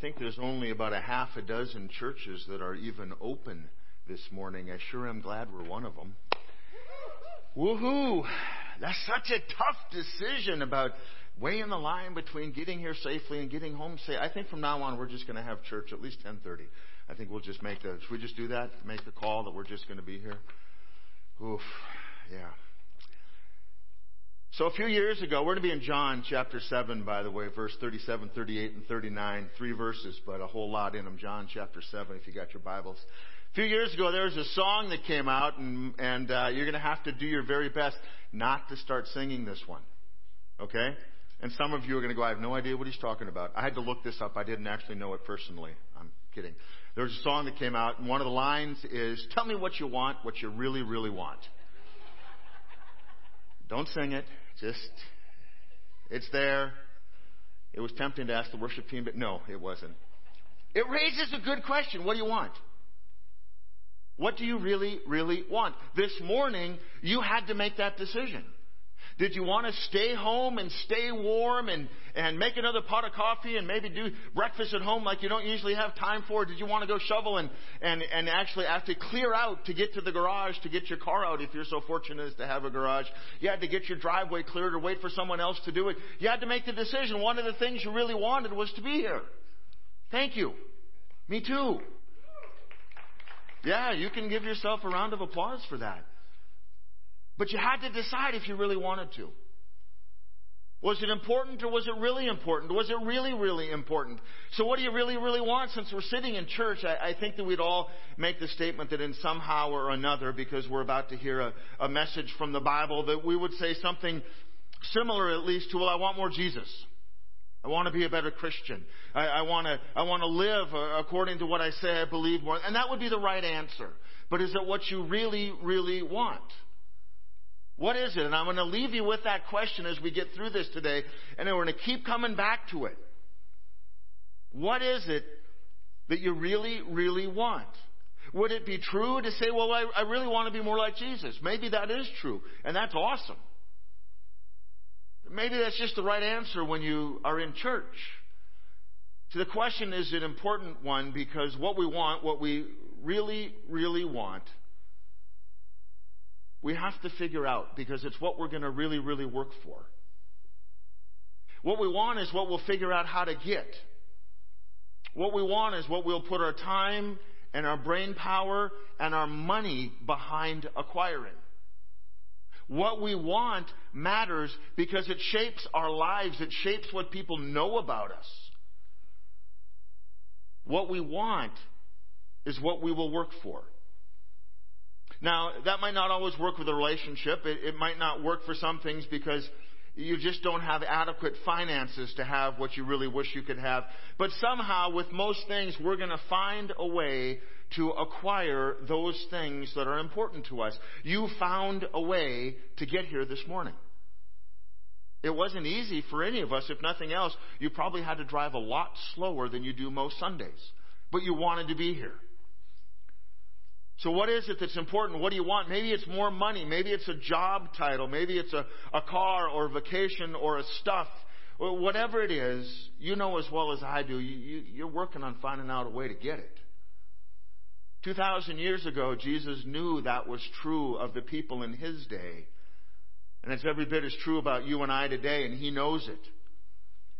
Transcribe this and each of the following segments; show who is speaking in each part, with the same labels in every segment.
Speaker 1: think there's only about a half a dozen churches that are even open this morning. I sure am glad we're one of them. Woohoo! That's such a tough decision about weighing the line between getting here safely and getting home safe. I think from now on we're just going to have church at least 10:30. I think we'll just make the. Should we just do that? Make the call that we're just going to be here. Oof, yeah. So a few years ago, we're going to be in John chapter 7, by the way, verse 37, 38, and 39. Three verses, but a whole lot in them. John chapter 7, if you got your Bibles. A few years ago, there was a song that came out, and, and uh, you're going to have to do your very best not to start singing this one. Okay? And some of you are going to go, I have no idea what he's talking about. I had to look this up. I didn't actually know it personally. I'm kidding. There was a song that came out, and one of the lines is, Tell me what you want, what you really, really want. Don't sing it. Just, it's there. It was tempting to ask the worship team, but no, it wasn't. It raises a good question. What do you want? What do you really, really want? This morning, you had to make that decision. Did you want to stay home and stay warm and, and make another pot of coffee and maybe do breakfast at home like you don't usually have time for? Did you want to go shovel and, and, and actually have to clear out to get to the garage to get your car out if you're so fortunate as to have a garage? You had to get your driveway cleared or wait for someone else to do it. You had to make the decision. One of the things you really wanted was to be here. Thank you. Me too. Yeah, you can give yourself a round of applause for that. But you had to decide if you really wanted to. Was it important or was it really important? Was it really, really important? So what do you really, really want? Since we're sitting in church, I, I think that we'd all make the statement that in somehow or another, because we're about to hear a, a message from the Bible, that we would say something similar at least to, well, I want more Jesus. I want to be a better Christian. I, I want to, I want to live uh, according to what I say I believe more. And that would be the right answer. But is it what you really, really want? What is it? And I'm going to leave you with that question as we get through this today, and then we're going to keep coming back to it. What is it that you really, really want? Would it be true to say, well, I, I really want to be more like Jesus? Maybe that is true, and that's awesome. Maybe that's just the right answer when you are in church. So the question is an important one because what we want, what we really, really want, we have to figure out because it's what we're going to really, really work for. What we want is what we'll figure out how to get. What we want is what we'll put our time and our brain power and our money behind acquiring. What we want matters because it shapes our lives. It shapes what people know about us. What we want is what we will work for. Now, that might not always work with a relationship. It, it might not work for some things because you just don't have adequate finances to have what you really wish you could have. But somehow, with most things, we're going to find a way to acquire those things that are important to us. You found a way to get here this morning. It wasn't easy for any of us. If nothing else, you probably had to drive a lot slower than you do most Sundays. But you wanted to be here. So what is it that's important? What do you want? Maybe it's more money. Maybe it's a job title. Maybe it's a, a car or a vacation or a stuff. Whatever it is, you know as well as I do, you, you, you're working on finding out a way to get it. 2,000 years ago, Jesus knew that was true of the people in his day. And it's every bit as true about you and I today, and he knows it.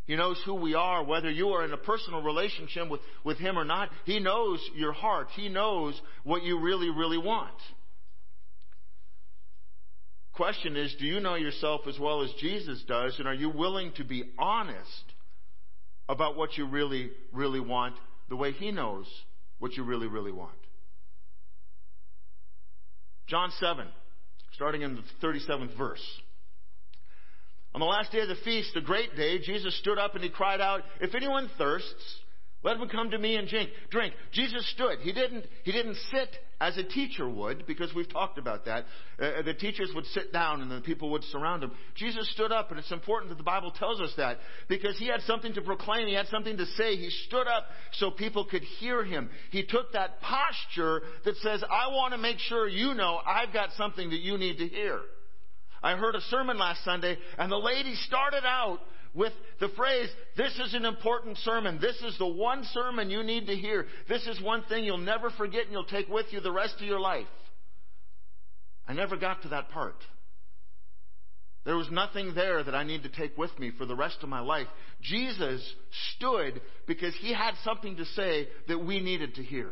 Speaker 1: He knows who we are, whether you are in a personal relationship with, with Him or not. He knows your heart. He knows what you really, really want. Question is, do you know yourself as well as Jesus does, and are you willing to be honest about what you really, really want the way He knows what you really, really want? John 7, starting in the 37th verse. On the last day of the feast, the great day, Jesus stood up and he cried out, If anyone thirsts, let him come to me and drink. Jesus stood. He didn't, he didn't sit as a teacher would, because we've talked about that. Uh, the teachers would sit down and the people would surround him. Jesus stood up, and it's important that the Bible tells us that, because he had something to proclaim. He had something to say. He stood up so people could hear him. He took that posture that says, I want to make sure you know I've got something that you need to hear. I heard a sermon last Sunday, and the lady started out with the phrase, this is an important sermon. This is the one sermon you need to hear. This is one thing you'll never forget and you'll take with you the rest of your life. I never got to that part. There was nothing there that I need to take with me for the rest of my life. Jesus stood because he had something to say that we needed to hear.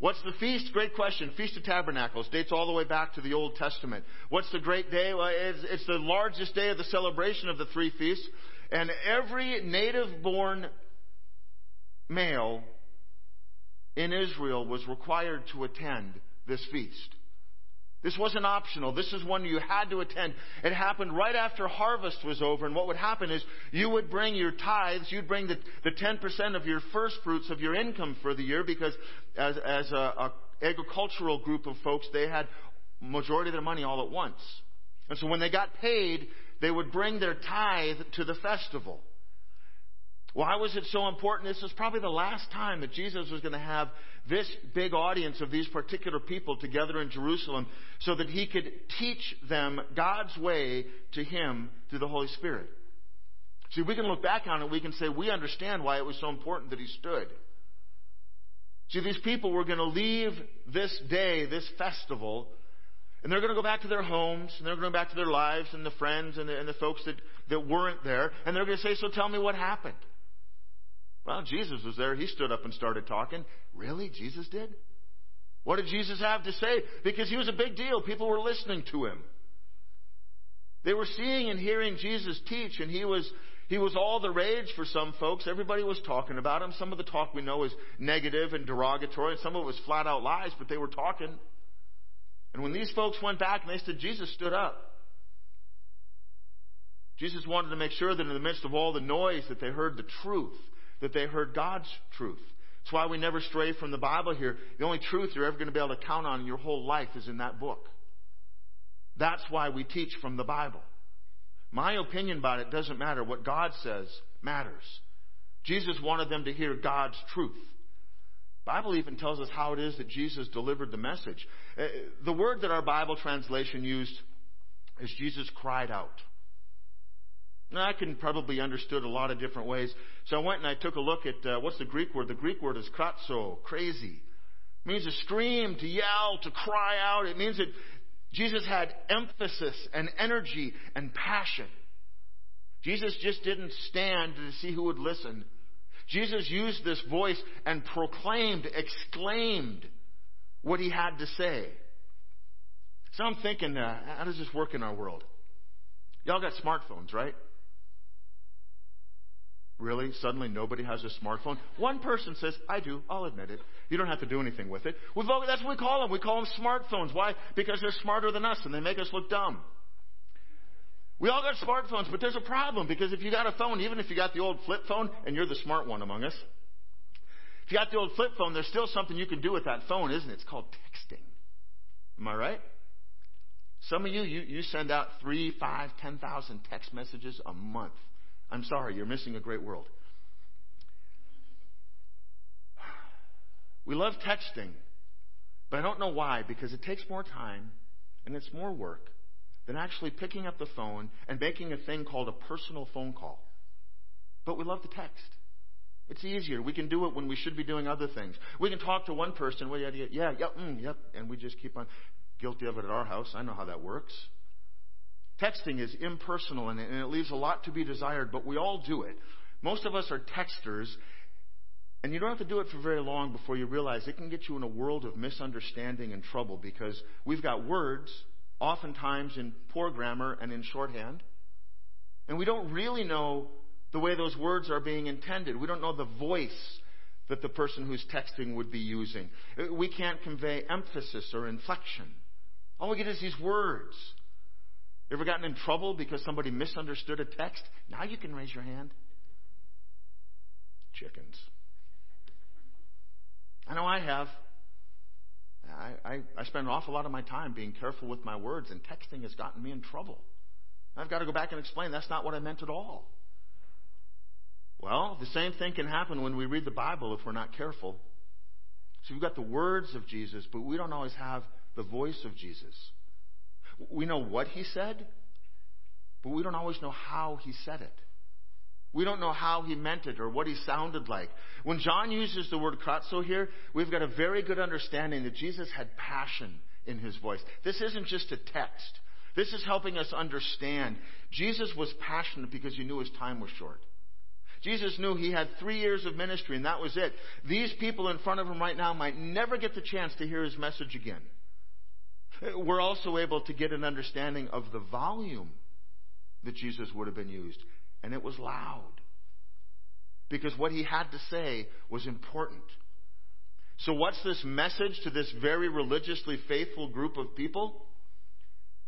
Speaker 1: What's the feast? Great question. Feast of Tabernacles dates all the way back to the Old Testament. What's the great day? Well, it's, it's the largest day of the celebration of the three feasts, and every native born male in Israel was required to attend this feast. This wasn't optional. This is one you had to attend. It happened right after harvest was over. And what would happen is you would bring your tithes, you'd bring the, the 10% of your first fruits of your income for the year because as, as a, a agricultural group of folks, they had majority of their money all at once. And so when they got paid, they would bring their tithe to the festival. Why was it so important? This was probably the last time that Jesus was going to have this big audience of these particular people together in Jerusalem so that he could teach them God's way to him through the Holy Spirit. See, we can look back on it, we can say we understand why it was so important that he stood. See, these people were going to leave this day, this festival, and they're going to go back to their homes, and they're going back to their lives and the friends and the, and the folks that, that weren't there, and they're going to say, So tell me what happened. Well, Jesus was there. He stood up and started talking. Really? Jesus did? What did Jesus have to say? Because he was a big deal. People were listening to him. They were seeing and hearing Jesus teach, and he was he was all the rage for some folks. Everybody was talking about him. Some of the talk we know is negative and derogatory, and some of it was flat out lies, but they were talking. And when these folks went back and they said, Jesus stood up. Jesus wanted to make sure that in the midst of all the noise that they heard the truth that they heard God's truth. That's why we never stray from the Bible here. The only truth you're ever going to be able to count on in your whole life is in that book. That's why we teach from the Bible. My opinion about it doesn't matter. What God says matters. Jesus wanted them to hear God's truth. Bible even tells us how it is that Jesus delivered the message. Uh, the word that our Bible translation used is Jesus cried out. Now, I can probably understood a lot of different ways. So I went and I took a look at uh, what's the Greek word? The Greek word is kratzo, crazy. It means to scream, to yell, to cry out. It means that Jesus had emphasis and energy and passion. Jesus just didn't stand to see who would listen. Jesus used this voice and proclaimed, exclaimed what he had to say. So I'm thinking, uh, how does this work in our world? Y'all got smartphones, right? Really? Suddenly nobody has a smartphone? One person says, I do. I'll admit it. You don't have to do anything with it. All, that's what we call them. We call them smartphones. Why? Because they're smarter than us and they make us look dumb. We all got smartphones, but there's a problem because if you got a phone, even if you got the old flip phone, and you're the smart one among us, if you got the old flip phone, there's still something you can do with that phone, isn't it? It's called texting. Am I right? Some of you, you, you send out three, five, ten thousand text messages a month. I'm sorry, you're missing a great world. We love texting, but I don't know why, because it takes more time and it's more work than actually picking up the phone and making a thing called a personal phone call. But we love the text. It's easier. We can do it when we should be doing other things. We can talk to one person. Well, yeah, yeah, yeah, mm, yep, and we just keep on guilty of it at our house. I know how that works. Texting is impersonal and it leaves a lot to be desired, but we all do it. Most of us are texters, and you don't have to do it for very long before you realize it can get you in a world of misunderstanding and trouble because we've got words, oftentimes in poor grammar and in shorthand, and we don't really know the way those words are being intended. We don't know the voice that the person who's texting would be using. We can't convey emphasis or inflection. All we get is these words. Ever gotten in trouble because somebody misunderstood a text? Now you can raise your hand. Chickens. I know I have. I, I, I spend an awful lot of my time being careful with my words, and texting has gotten me in trouble. I've got to go back and explain that's not what I meant at all. Well, the same thing can happen when we read the Bible if we're not careful. So we've got the words of Jesus, but we don't always have the voice of Jesus. We know what he said, but we don't always know how he said it. We don't know how he meant it or what he sounded like. When John uses the word kratzo here, we've got a very good understanding that Jesus had passion in his voice. This isn't just a text. This is helping us understand. Jesus was passionate because he knew his time was short. Jesus knew he had three years of ministry and that was it. These people in front of him right now might never get the chance to hear his message again. We're also able to get an understanding of the volume that Jesus would have been used and it was loud. Because what he had to say was important. So, what's this message to this very religiously faithful group of people?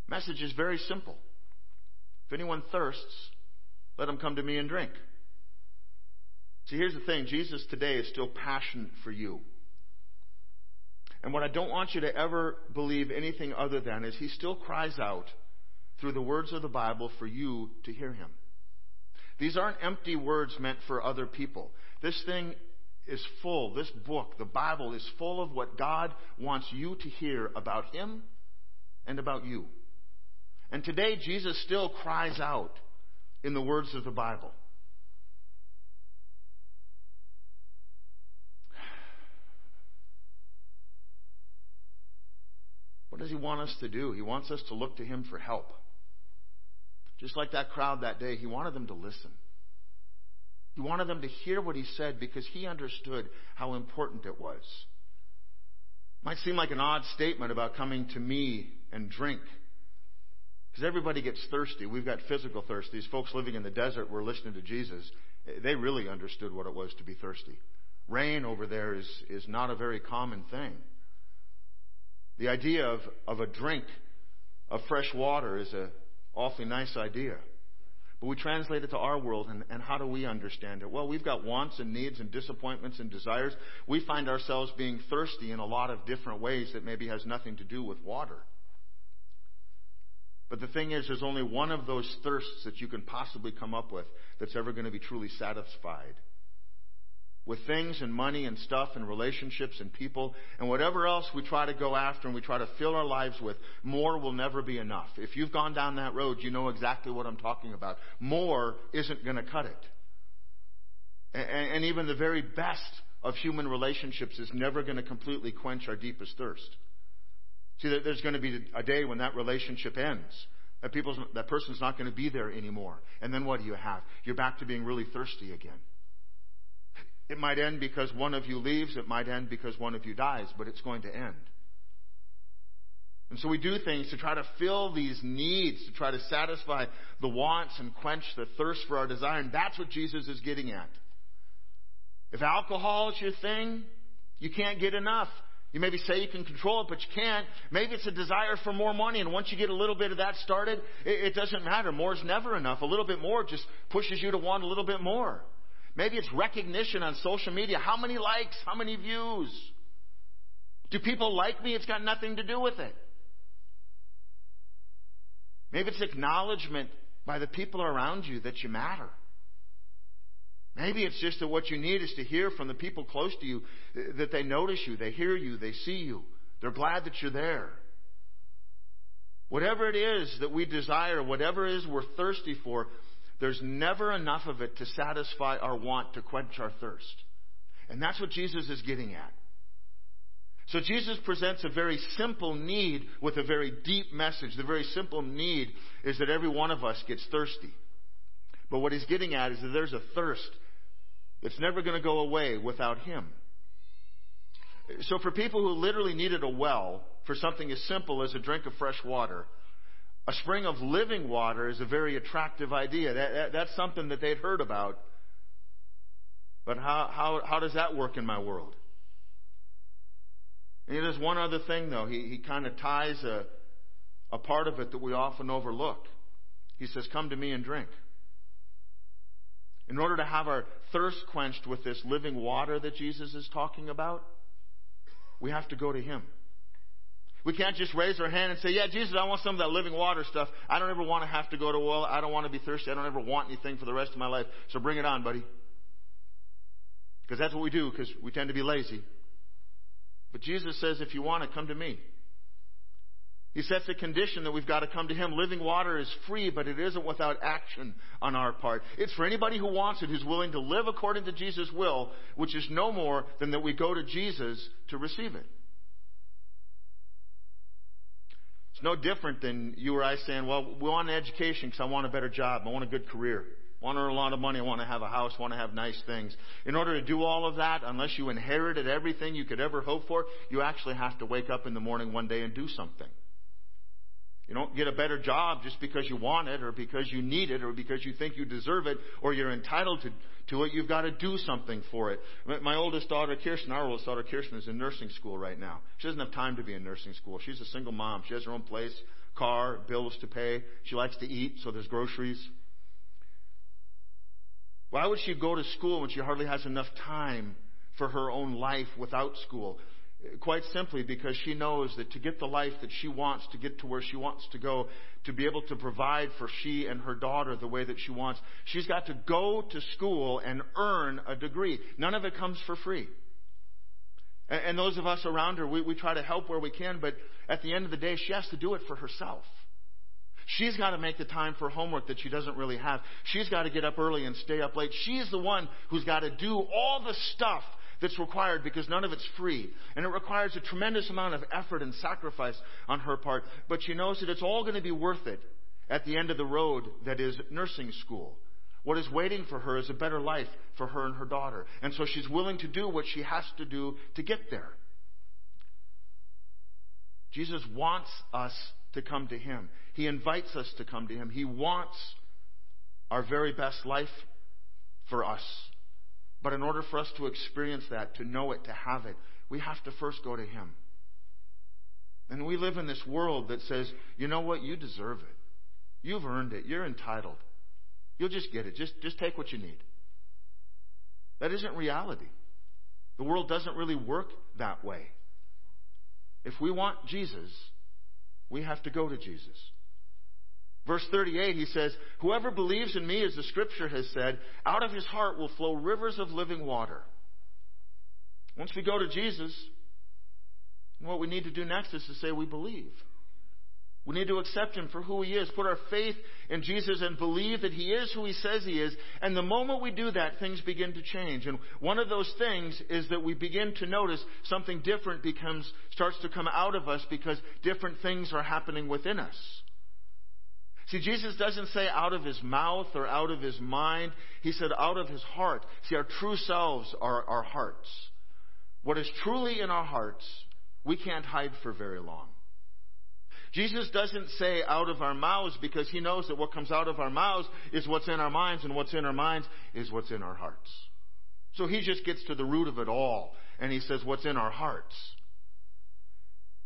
Speaker 1: Message is very simple. If anyone thirsts, let him come to me and drink. See, here's the thing Jesus today is still passionate for you. And what I don't want you to ever believe anything other than is he still cries out through the words of the Bible for you to hear him. These aren't empty words meant for other people. This thing is full, this book, the Bible, is full of what God wants you to hear about Him and about you. And today, Jesus still cries out in the words of the Bible. Does He want us to do? He wants us to look to Him for help. Just like that crowd that day, he wanted them to listen. He wanted them to hear what he said because he understood how important it was. Might seem like an odd statement about coming to me and drink. Because everybody gets thirsty. We've got physical thirst. These folks living in the desert were listening to Jesus. They really understood what it was to be thirsty. Rain over there is, is not a very common thing. The idea of, of a drink of fresh water is a, awfully nice idea. But we translate it to our world, and, and how do we understand it? Well, we've got wants and needs and disappointments and desires. We find ourselves being thirsty in a lot of different ways that maybe has nothing to do with water. But the thing is, there's only one of those thirsts that you can possibly come up with that's ever going to be truly satisfied with things and money and stuff and relationships and people and whatever else we try to go after and we try to fill our lives with, more will never be enough. If you've gone down that road, you know exactly what I'm talking about. More isn't going to cut it. And, and even the very best of human relationships is never going to completely quench our deepest thirst. See, there's going to be a day when that relationship ends. That, that person's not going to be there anymore. And then what do you have? You're back to being really thirsty again. It might end because one of you leaves. It might end because one of you dies, but it's going to end. And so we do things to try to fill these needs, to try to satisfy the wants and quench the thirst for our desire. And that's what Jesus is getting at. If alcohol is your thing, you can't get enough. You maybe say you can control it, but you can't. Maybe it's a desire for more money, and once you get a little bit of that started, it, it doesn't matter. More is never enough. A little bit more just pushes you to want a little bit more. Maybe it's recognition on social media. How many likes? How many views? Do people like me? It's got nothing to do with it. Maybe it's acknowledgement by the people around you that you matter. Maybe it's just that what you need is to hear from the people close to you uh, that they notice you, they hear you, they see you, they're glad that you're there. Whatever it is that we desire, whatever it is we're thirsty for, there's never enough of it to satisfy our want to quench our thirst. And that's what Jesus is getting at. So Jesus presents a very simple need with a very deep message. The very simple need is that every one of us gets thirsty. But what he's getting at is that there's a thirst that's never going to go away without him. So for people who literally needed a well for something as simple as a drink of fresh water, a spring of living water is a very attractive idea. That, that, that's something that they'd heard about. But how, how, how does that work in my world? And there's one other thing, though. He, he kind of ties a, a part of it that we often overlook. He says, Come to me and drink. In order to have our thirst quenched with this living water that Jesus is talking about, we have to go to Him. We can't just raise our hand and say, Yeah, Jesus, I want some of that living water stuff. I don't ever want to have to go to well. I don't want to be thirsty. I don't ever want anything for the rest of my life. So bring it on, buddy. Because that's what we do, because we tend to be lazy. But Jesus says, If you want it, come to me. He sets a condition that we've got to come to Him. Living water is free, but it isn't without action on our part. It's for anybody who wants it, who's willing to live according to Jesus' will, which is no more than that we go to Jesus to receive it. It's no different than you or I saying, well, we want an education because I want a better job. I want a good career. I want to earn a lot of money. I want to have a house. I want to have nice things. In order to do all of that, unless you inherited everything you could ever hope for, you actually have to wake up in the morning one day and do something. You don't get a better job just because you want it or because you need it or because you think you deserve it or you're entitled to, to it. You've got to do something for it. My oldest daughter, Kirsten, our oldest daughter, Kirsten, is in nursing school right now. She doesn't have time to be in nursing school. She's a single mom. She has her own place, car, bills to pay. She likes to eat, so there's groceries. Why would she go to school when she hardly has enough time for her own life without school? Quite simply because she knows that to get the life that she wants, to get to where she wants to go, to be able to provide for she and her daughter the way that she wants, she's got to go to school and earn a degree. None of it comes for free. And those of us around her, we, we try to help where we can, but at the end of the day, she has to do it for herself. She's got to make the time for homework that she doesn't really have. She's got to get up early and stay up late. She's the one who's got to do all the stuff that's required because none of it's free. And it requires a tremendous amount of effort and sacrifice on her part. But she knows that it's all going to be worth it at the end of the road that is nursing school. What is waiting for her is a better life for her and her daughter. And so she's willing to do what she has to do to get there. Jesus wants us to come to Him. He invites us to come to Him. He wants our very best life for us. But in order for us to experience that, to know it, to have it, we have to first go to Him. And we live in this world that says, you know what? You deserve it. You've earned it. You're entitled. You'll just get it. Just, just take what you need. That isn't reality. The world doesn't really work that way. If we want Jesus, we have to go to Jesus. Verse 38, he says, Whoever believes in me, as the scripture has said, out of his heart will flow rivers of living water. Once we go to Jesus, what we need to do next is to say we believe. We need to accept him for who he is, put our faith in Jesus and believe that he is who he says he is. And the moment we do that, things begin to change. And one of those things is that we begin to notice something different becomes, starts to come out of us because different things are happening within us. See, Jesus doesn't say out of his mouth or out of his mind. He said out of his heart. See, our true selves are our hearts. What is truly in our hearts, we can't hide for very long. Jesus doesn't say out of our mouths because he knows that what comes out of our mouths is what's in our minds, and what's in our minds is what's in our hearts. So he just gets to the root of it all, and he says what's in our hearts.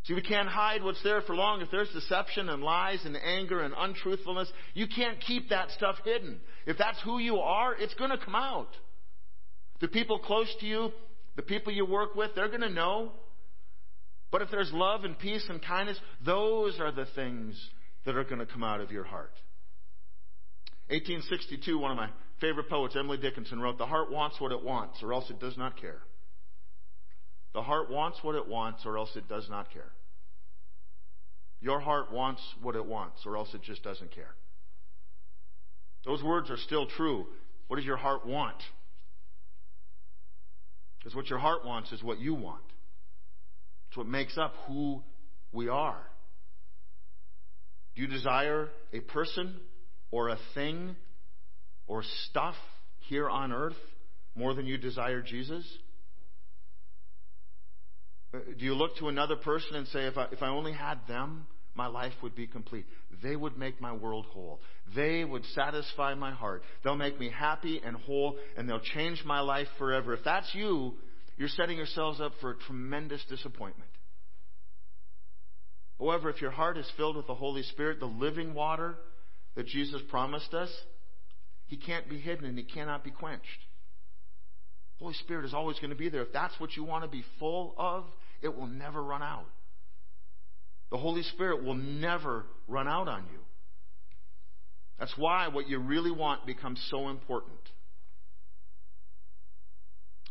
Speaker 1: See, we can't hide what's there for long. If there's deception and lies and anger and untruthfulness, you can't keep that stuff hidden. If that's who you are, it's going to come out. The people close to you, the people you work with, they're going to know. But if there's love and peace and kindness, those are the things that are going to come out of your heart. 1862, one of my favorite poets, Emily Dickinson, wrote, The heart wants what it wants, or else it does not care. The heart wants what it wants, or else it does not care. Your heart wants what it wants, or else it just doesn't care. Those words are still true. What does your heart want? Because what your heart wants is what you want. It's what makes up who we are. Do you desire a person or a thing or stuff here on earth more than you desire Jesus? Uh, do you look to another person and say, if I, if I only had them, my life would be complete? They would make my world whole. They would satisfy my heart. They'll make me happy and whole, and they'll change my life forever. If that's you, you're setting yourselves up for a tremendous disappointment. However, if your heart is filled with the Holy Spirit, the living water that Jesus promised us, He can't be hidden and He cannot be quenched. Holy Spirit is always going to be there. If that's what you want to be full of, it will never run out. The Holy Spirit will never run out on you. That's why what you really want becomes so important.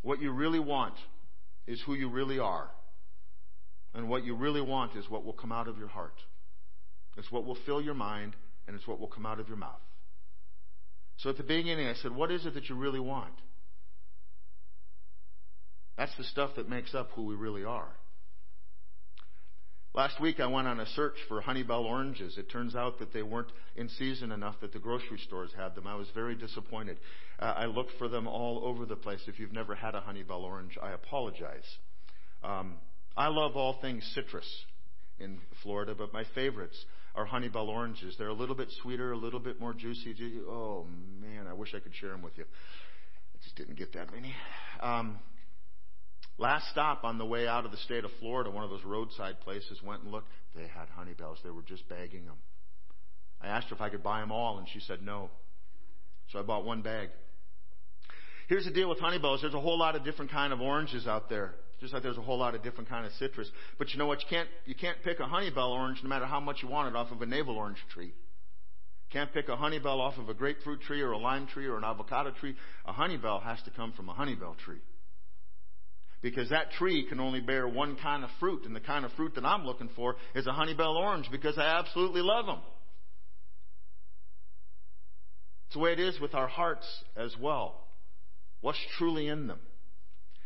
Speaker 1: What you really want is who you really are. And what you really want is what will come out of your heart. It's what will fill your mind, and it's what will come out of your mouth. So at the beginning, I said, What is it that you really want? That's the stuff that makes up who we really are. Last week I went on a search for Honeybell oranges. It turns out that they weren't in season enough that the grocery stores had them. I was very disappointed. Uh, I looked for them all over the place. If you've never had a Honeybell orange, I apologize. Um, I love all things citrus in Florida, but my favorites are Honeybell oranges. They're a little bit sweeter, a little bit more juicy. Oh man, I wish I could share them with you. I just didn't get that many. Um, Last stop on the way out of the state of Florida, one of those roadside places, went and looked. They had Honeybells. They were just bagging them. I asked her if I could buy them all, and she said no. So I bought one bag. Here's the deal with Honeybells. There's a whole lot of different kind of oranges out there. Just like there's a whole lot of different kind of citrus. But you know what? You can't, you can't pick a Honeybell orange no matter how much you want it off of a navel orange tree. Can't pick a Honeybell off of a grapefruit tree or a lime tree or an avocado tree. A Honeybell has to come from a Honeybell tree because that tree can only bear one kind of fruit, and the kind of fruit that I'm looking for is a honeybell orange because I absolutely love them. It's the way it is with our hearts as well. What's truly in them?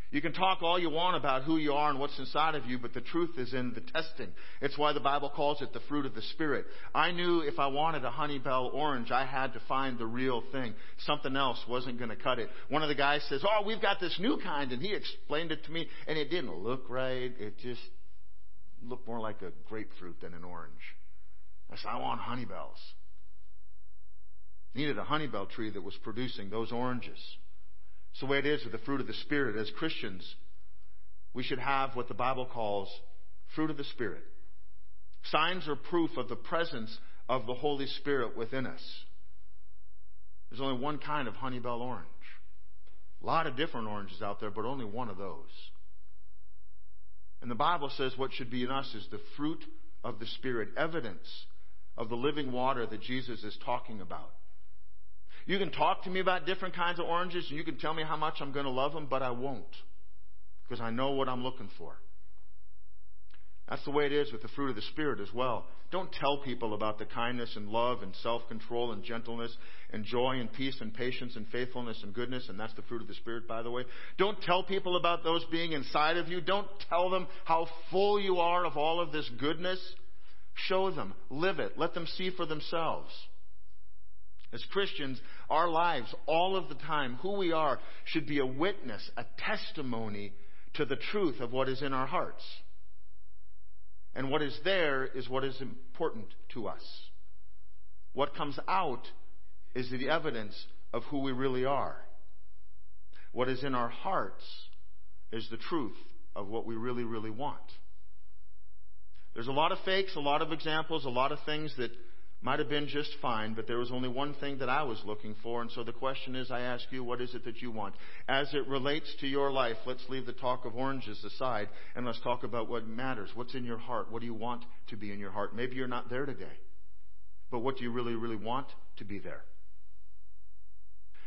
Speaker 1: You can talk all you want about who you are and what's inside of you, but the truth is in the testing. It's why the Bible calls it the fruit of the Spirit. I knew if I wanted a honeybell orange, I had to find the real thing. Something else wasn't going to cut it. One of the guys says, Oh, we've got this new kind, and he explained it to me, and it didn't look right. It just looked more like a grapefruit than an orange. I said, I want honeybells. Needed a honeybell tree that was producing those oranges. It's the way it is with the fruit of the Spirit. As Christians, we should have what the Bible calls fruit of the Spirit. Signs are proof of the presence of the Holy Spirit within us. There's only one kind of honeybell orange. A lot of different oranges out there, but only one of those. And the Bible says what should be in us is the fruit of the Spirit, evidence of the living water that Jesus is talking about. You can talk to me about different kinds of oranges and you can tell me how much I'm going to love them, but I won't because I know what I'm looking for. That's the way it is with the fruit of the Spirit as well. Don't tell people about the kindness and love and self control and gentleness and joy and peace and patience and faithfulness and goodness, and that's the fruit of the Spirit, by the way. Don't tell people about those being inside of you. Don't tell them how full you are of all of this goodness. Show them, live it, let them see for themselves. As Christians, our lives, all of the time, who we are, should be a witness, a testimony to the truth of what is in our hearts. And what is there is what is important to us. What comes out is the evidence of who we really are. What is in our hearts is the truth of what we really, really want. There's a lot of fakes, a lot of examples, a lot of things that might have been just fine, but there was only one thing that I was looking for. And so the question is, I ask you, what is it that you want? As it relates to your life, let's leave the talk of oranges aside and let's talk about what matters. What's in your heart? What do you want to be in your heart? Maybe you're not there today, but what do you really, really want to be there?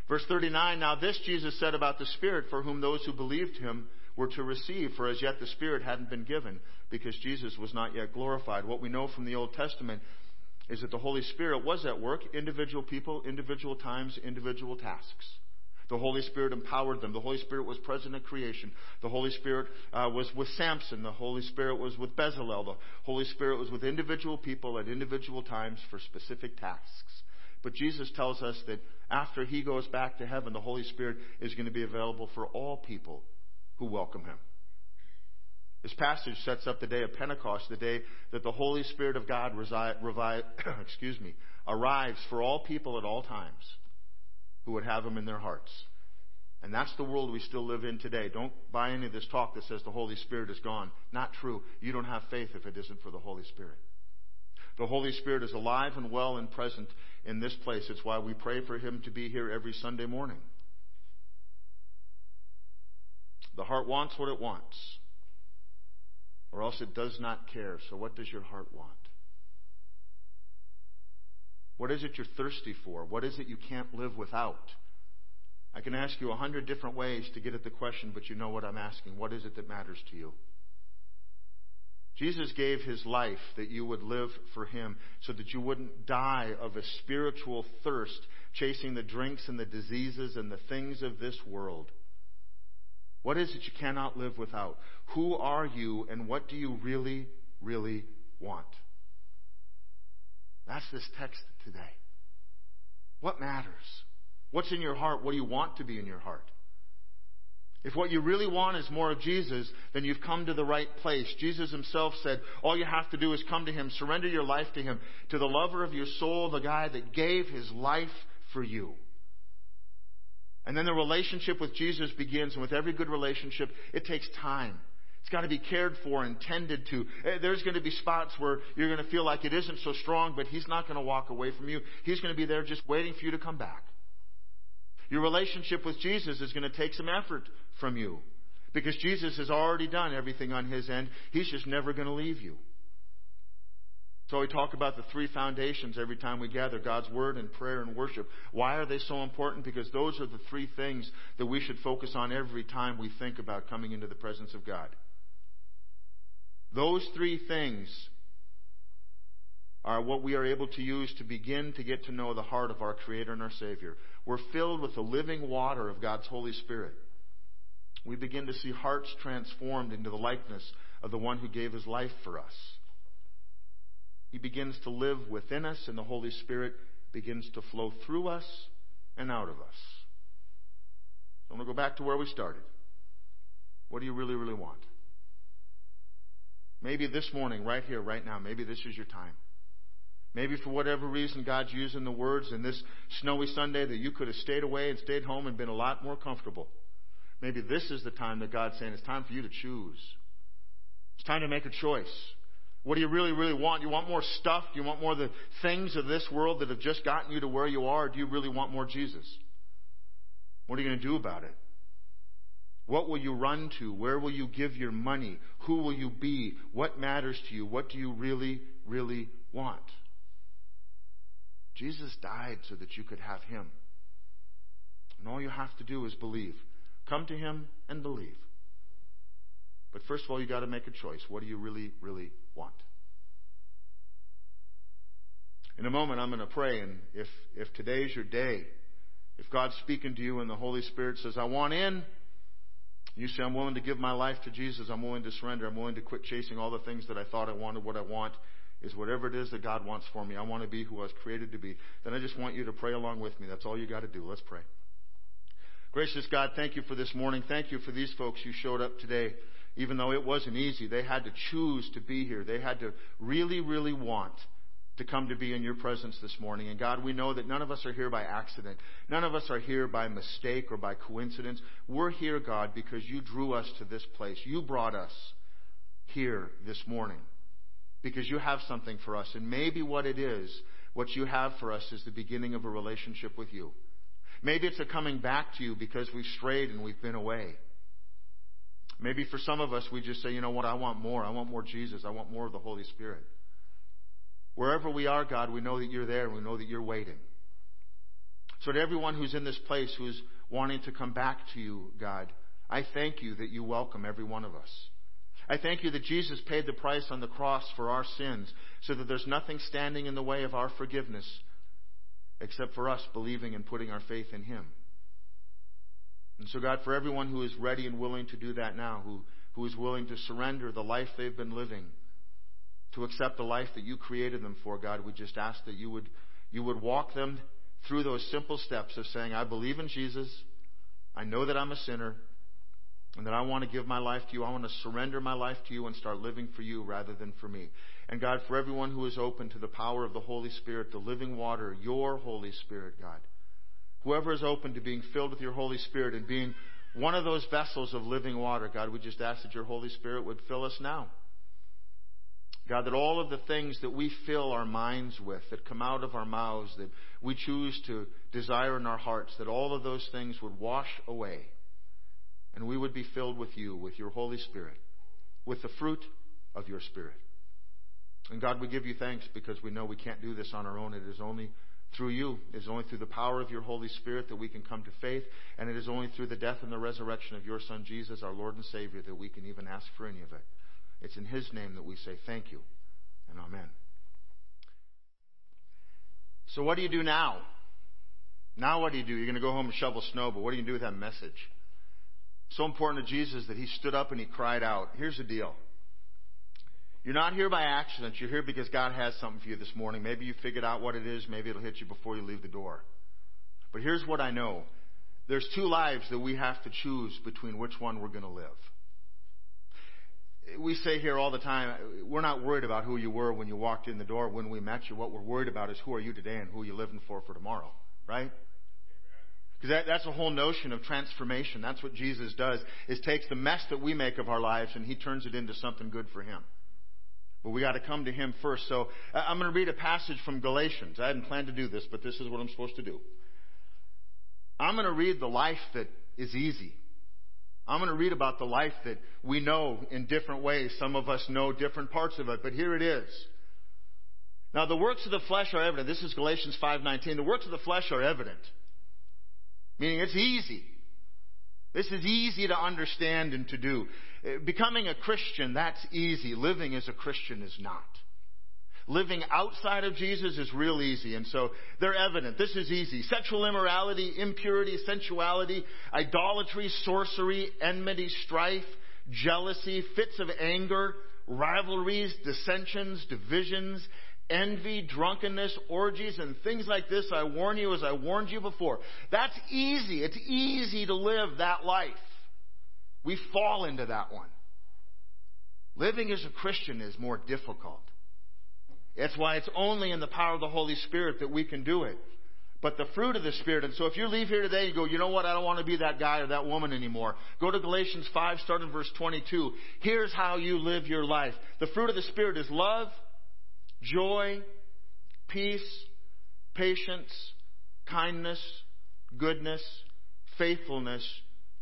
Speaker 1: Verse 39, now this Jesus said about the Spirit for whom those who believed him were to receive, for as yet the Spirit hadn't been given because Jesus was not yet glorified. What we know from the Old Testament is that the Holy Spirit was at work, individual people, individual times, individual tasks. The Holy Spirit empowered them. The Holy Spirit was present at creation. The Holy Spirit uh, was with Samson. The Holy Spirit was with Bezalel. The Holy Spirit was with individual people at individual times for specific tasks. But Jesus tells us that after he goes back to heaven, the Holy Spirit is going to be available for all people who welcome him. This passage sets up the day of Pentecost, the day that the Holy Spirit of God excuse me, arrives for all people at all times who would have Him in their hearts. And that's the world we still live in today. Don't buy any of this talk that says the Holy Spirit is gone. Not true. You don't have faith if it isn't for the Holy Spirit. The Holy Spirit is alive and well and present in this place. It's why we pray for Him to be here every Sunday morning. The heart wants what it wants or else it does not care. So, what does your heart want? What is it you're thirsty for? What is it you can't live without? I can ask you a hundred different ways to get at the question, but you know what I'm asking. What is it that matters to you? Jesus gave his life that you would live for him so that you wouldn't die of a spiritual thirst chasing the drinks and the diseases and the things of this world. What is it you cannot live without? Who are you and what do you really, really want? That's this text today. What matters? What's in your heart? What do you want to be in your heart? If what you really want is more of Jesus, then you've come to the right place. Jesus himself said, all you have to do is come to him, surrender your life to him, to the lover of your soul, the guy that gave his life for you. And then the relationship with Jesus begins, and with every good relationship, it takes time. It's got to be cared for and tended to. Eh, there's going to be spots where you're going to feel like it isn't so strong, but He's not going to walk away from you. He's going to be there just waiting for you to come back. Your relationship with Jesus is going to take some effort from you because Jesus has already done everything on His end. He's just never going to leave you. So we talk about the three foundations every time we gather God's Word and prayer and worship. Why are they so important? Because those are the three things that we should focus on every time we think about coming into the presence of God. Those three things are what we are able to use to begin to get to know the heart of our Creator and our Savior. We're filled with the living water of God's Holy Spirit. We begin to see hearts transformed into the likeness of the one who gave his life for us. He begins to live within us, and the Holy Spirit begins to flow through us and out of us. So I'm going to go back to where we started. What do you really, really want? Maybe this morning, right here, right now, maybe this is your time. Maybe for whatever reason, God's using the words in this snowy Sunday that you could have stayed away and stayed home and been a lot more comfortable. Maybe this is the time that God's saying it's time for you to choose. It's time to make a choice. What do you really, really want? You want more stuff? Do you want more of the things of this world that have just gotten you to where you are? Do you really want more Jesus? What are you going to do about it? What will you run to? Where will you give your money? Who will you be? What matters to you? What do you really, really want? Jesus died so that you could have Him. And all you have to do is believe. Come to Him and believe. But first of all, you've got to make a choice. What do you really, really want? In a moment, I'm going to pray, and if, if today's your day, if God's speaking to you and the Holy Spirit says, I want in, you say, I'm willing to give my life to Jesus, I'm willing to surrender, I'm willing to quit chasing all the things that I thought I wanted, what I want is whatever it is that God wants for me. I want to be who I was created to be. Then I just want you to pray along with me. That's all you got to do. Let's pray. Gracious God, thank you for this morning. Thank you for these folks who showed up today even though it wasn't easy. They had to choose to be here. They had to really, really want to come to be in your presence this morning. And God, we know that none of us are here by accident. None of us are here by mistake or by coincidence. We're here, God, because you drew us to this place. You brought us here this morning because you have something for us. And maybe what it is, what you have for us is the beginning of a relationship with you. Maybe it's a coming back to you because we've strayed and we've been away. Maybe for some of us, we just say, you know what, I want more. I want more Jesus. I want more of the Holy Spirit. Wherever we are, God, we know that you're there and we know that you're waiting. So, to everyone who's in this place who's wanting to come back to you, God, I thank you that you welcome every one of us. I thank you that Jesus paid the price on the cross for our sins so that there's nothing standing in the way of our forgiveness except for us believing and putting our faith in Him. And so, God, for everyone who is ready and willing to do that now, who, who is willing to surrender the life they've been living, to accept the life that you created them for, God, we just ask that you would, you would walk them through those simple steps of saying, I believe in Jesus. I know that I'm a sinner and that I want to give my life to you. I want to surrender my life to you and start living for you rather than for me. And God, for everyone who is open to the power of the Holy Spirit, the living water, your Holy Spirit, God, Whoever is open to being filled with your Holy Spirit and being one of those vessels of living water, God, we just ask that your Holy Spirit would fill us now. God, that all of the things that we fill our minds with, that come out of our mouths, that we choose to desire in our hearts, that all of those things would wash away. And we would be filled with you, with your Holy Spirit, with the fruit of your Spirit. And God, we give you thanks because we know we can't do this on our own. It is only through you. It is only through the power of your Holy Spirit that we can come to faith, and it is only through the death and the resurrection of your Son Jesus, our Lord and Savior, that we can even ask for any of it. It's in His name that we say thank you and amen. So, what do you do now? Now, what do you do? You're going to go home and shovel snow, but what do you do with that message? So important to Jesus that he stood up and he cried out. Here's the deal. You're not here by accident. You're here because God has something for you this morning. Maybe you figured out what it is. Maybe it'll hit you before you leave the door. But here's what I know. There's two lives that we have to choose between which one we're going to live. We say here all the time, we're not worried about who you were when you walked in the door when we met you. What we're worried about is who are you today and who are you living for for tomorrow, right? Because that, that's a whole notion of transformation. That's what Jesus does, is takes the mess that we make of our lives and he turns it into something good for him. But we got to come to him first. So I'm going to read a passage from Galatians. I hadn't planned to do this, but this is what I'm supposed to do. I'm going to read the life that is easy. I'm going to read about the life that we know in different ways. Some of us know different parts of it, but here it is. Now the works of the flesh are evident. This is Galatians 5:19. The works of the flesh are evident. Meaning it's easy. This is easy to understand and to do. Becoming a Christian, that's easy. Living as a Christian is not. Living outside of Jesus is real easy, and so they're evident. This is easy. Sexual immorality, impurity, sensuality, idolatry, sorcery, enmity, strife, jealousy, fits of anger, rivalries, dissensions, divisions, envy, drunkenness, orgies, and things like this. I warn you as I warned you before. That's easy. It's easy to live that life. We fall into that one. Living as a Christian is more difficult. That's why it's only in the power of the Holy Spirit that we can do it. But the fruit of the Spirit, and so if you leave here today and go, you know what, I don't want to be that guy or that woman anymore. Go to Galatians 5, start in verse 22. Here's how you live your life. The fruit of the Spirit is love, joy, peace, patience, kindness, goodness, faithfulness,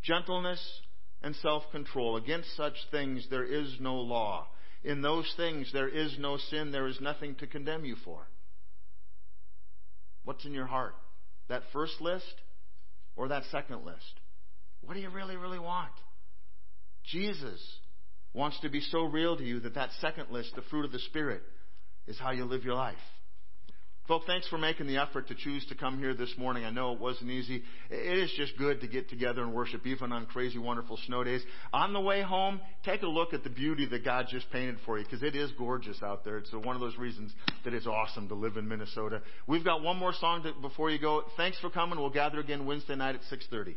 Speaker 1: gentleness, and self control. Against such things there is no law. In those things there is no sin, there is nothing to condemn you for. What's in your heart? That first list or that second list? What do you really, really want? Jesus wants to be so real to you that that second list, the fruit of the Spirit, is how you live your life. Folks, thanks for making the effort to choose to come here this morning. I know it wasn't easy. It is just good to get together and worship, even on crazy, wonderful snow days. On the way home, take a look at the beauty that God just painted for you, because it is gorgeous out there. It's one of those reasons that it's awesome to live in Minnesota. We've got one more song to, before you go. Thanks for coming. We'll gather again Wednesday night at 6:30.